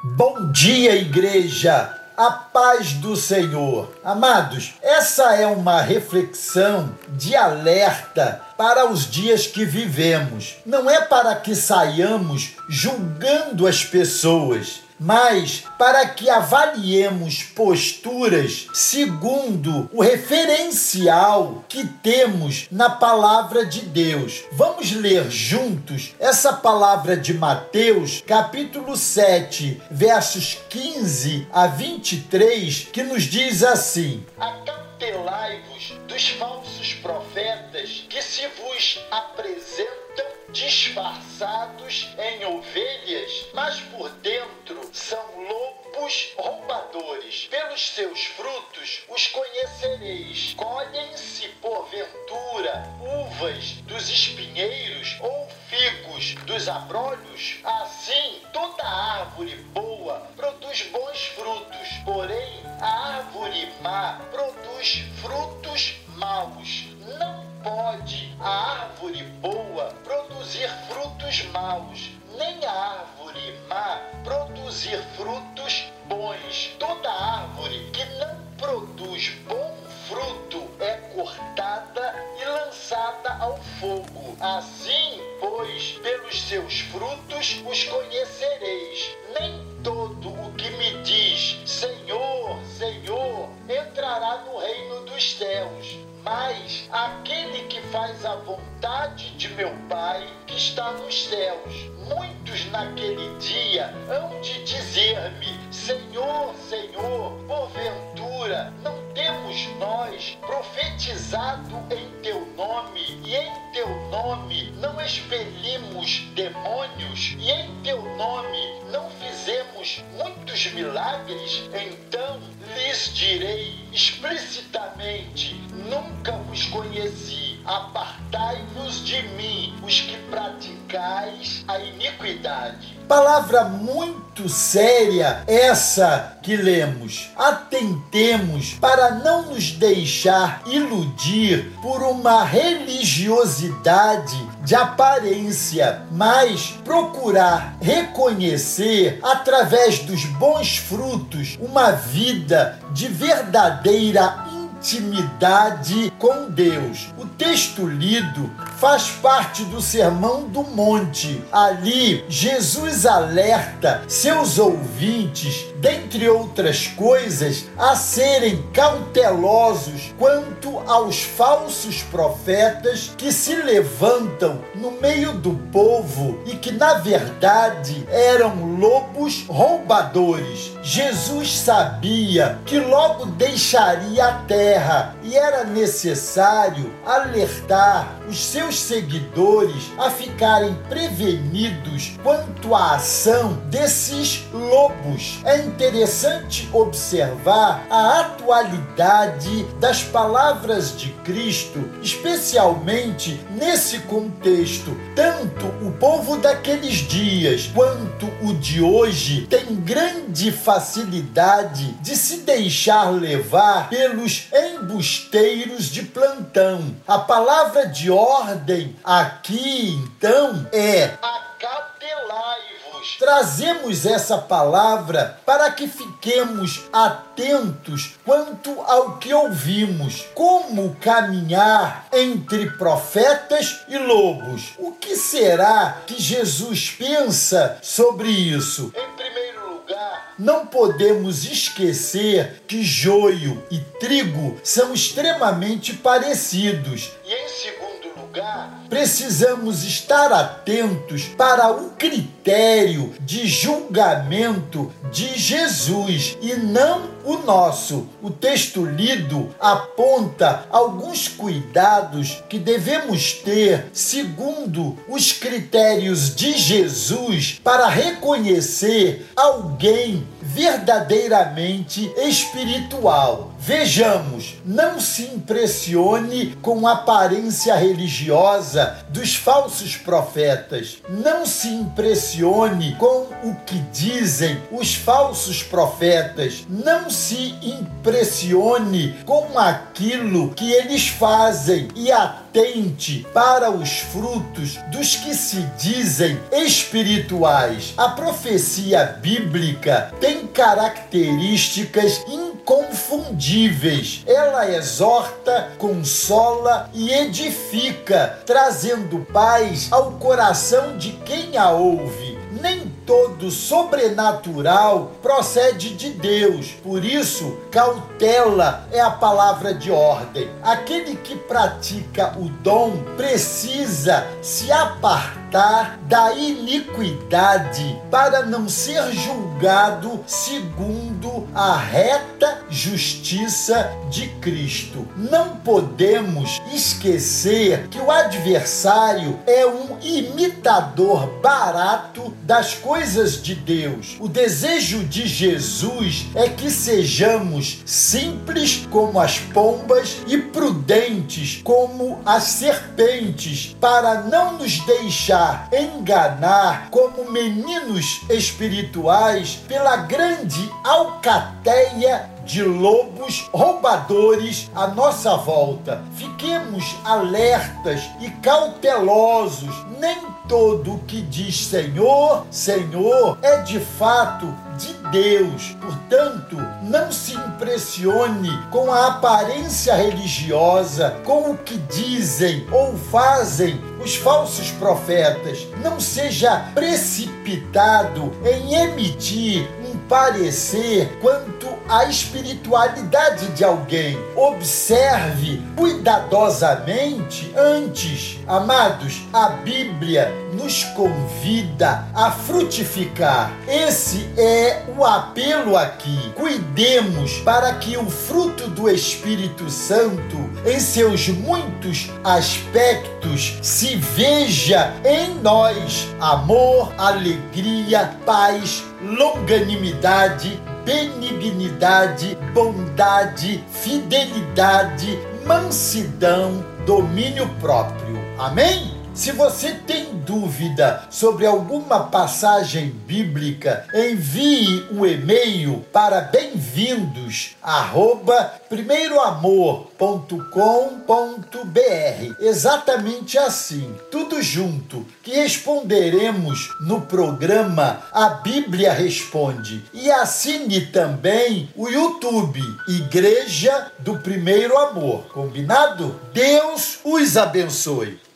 Bom dia, igreja! A paz do Senhor. Amados, essa é uma reflexão de alerta para os dias que vivemos. Não é para que saiamos julgando as pessoas, mas para que avaliemos posturas segundo o referencial que temos na palavra de Deus. Vamos ler juntos essa palavra de Mateus, capítulo 7, versos 15 a 23, que nos diz assim: Acautelai-vos dos falsos profetas que se vos apresentam disfarçados em ovelhas, mas por dentro são lobos roubadores. Pelos seus frutos os conhecereis. Colhem-se, porventura, uvas dos espinheiros ou figos dos abrolhos? Assim, toda árvore boa produz bons frutos, porém a árvore má produz frutos frutos maus, nem a árvore má produzir frutos bons. Toda árvore que não produz bom fruto é cortada e lançada ao fogo. Assim, pois, pelos seus frutos os conhecereis. Nem todo o que me diz Senhor, Senhor entrará no reino dos céus mas aquele que faz a vontade de meu Pai está nos céus. Muitos naquele dia hão de dizer-me: Senhor, Senhor, porventura não temos nós profetizado em teu nome, e em teu nome não expelimos demônios, e em teu nome não fizemos muitos milagres? Então lhes direi explicitamente: Nunca vos conheci. Apartai-vos de mim, os que praticais a iniquidade. Palavra muito séria essa que lemos. Atentemos para não nos deixar iludir por uma religiosidade de aparência, mas procurar reconhecer através dos bons frutos uma vida de verdadeira intimidade com Deus. O texto lido faz parte do Sermão do Monte. Ali, Jesus alerta seus ouvintes, dentre outras coisas, a serem cautelosos quanto aos falsos profetas que se levantam no meio do povo e que, na verdade, eram lobos roubadores. Jesus sabia que logo deixaria a terra e era necessário alertar os seus seguidores a ficarem prevenidos quanto à ação desses lobos. É interessante observar a atualidade das palavras de Cristo, especialmente nesse contexto. Tanto o povo daqueles dias quanto o de hoje tem grande facilidade de se deixar levar pelos embusteiros de plantão. A palavra de ordem aqui, então, é acautelai-vos. Trazemos essa palavra para que fiquemos atentos quanto ao que ouvimos. Como caminhar entre profetas e lobos? O que será que Jesus pensa sobre isso? Em primeiro lugar, não podemos esquecer que joio e trigo são extremamente parecidos. E em segundo precisamos estar atentos para o critério de julgamento de Jesus e não o nosso. O texto lido aponta alguns cuidados que devemos ter segundo os critérios de Jesus para reconhecer alguém verdadeiramente espiritual. Vejamos, não se impressione com aparência religiosa religiosa dos falsos profetas. Não se impressione com o que dizem os falsos profetas. Não se impressione com aquilo que eles fazem e atente para os frutos dos que se dizem espirituais. A profecia bíblica tem características inconfundíveis. Ela exorta, consola e edifica, trazendo paz ao coração de quem a ouve. Nem todo sobrenatural procede de Deus. Por isso, cautela é a palavra de ordem. Aquele que pratica o dom precisa se apartar da iniquidade para não ser julgado segundo a reta justiça de Cristo. Não podemos esquecer que o adversário é um imitador barato das coisas de Deus. O desejo de Jesus é que sejamos simples como as pombas e prudentes como as serpentes, para não nos deixar enganar como meninos espirituais pela grande alcateia de lobos roubadores à nossa volta. Fiquemos alertas e cautelosos. Nem todo o que diz Senhor, Senhor é de fato de Deus. Portanto, não se impressione com a aparência religiosa, com o que dizem ou fazem os falsos profetas. Não seja precipitado em emitir um parecer quanto à espiritualidade de alguém. Observe cuidadosamente antes. Amados, a Bíblia nos convida a frutificar. Esse é o apelo aqui. Cuidemos para que o fruto do Espírito Santo, em seus muitos aspectos, se veja em nós amor, alegria, paz, longanimidade, benignidade, bondade, fidelidade, mansidão, domínio próprio. Amém? Se você tem dúvida sobre alguma passagem bíblica, envie o um e-mail para bem-vindos primeiroamor.com.br. Exatamente assim, tudo junto, que responderemos no programa A Bíblia Responde. E assine também o YouTube Igreja do Primeiro Amor. Combinado? Deus os abençoe.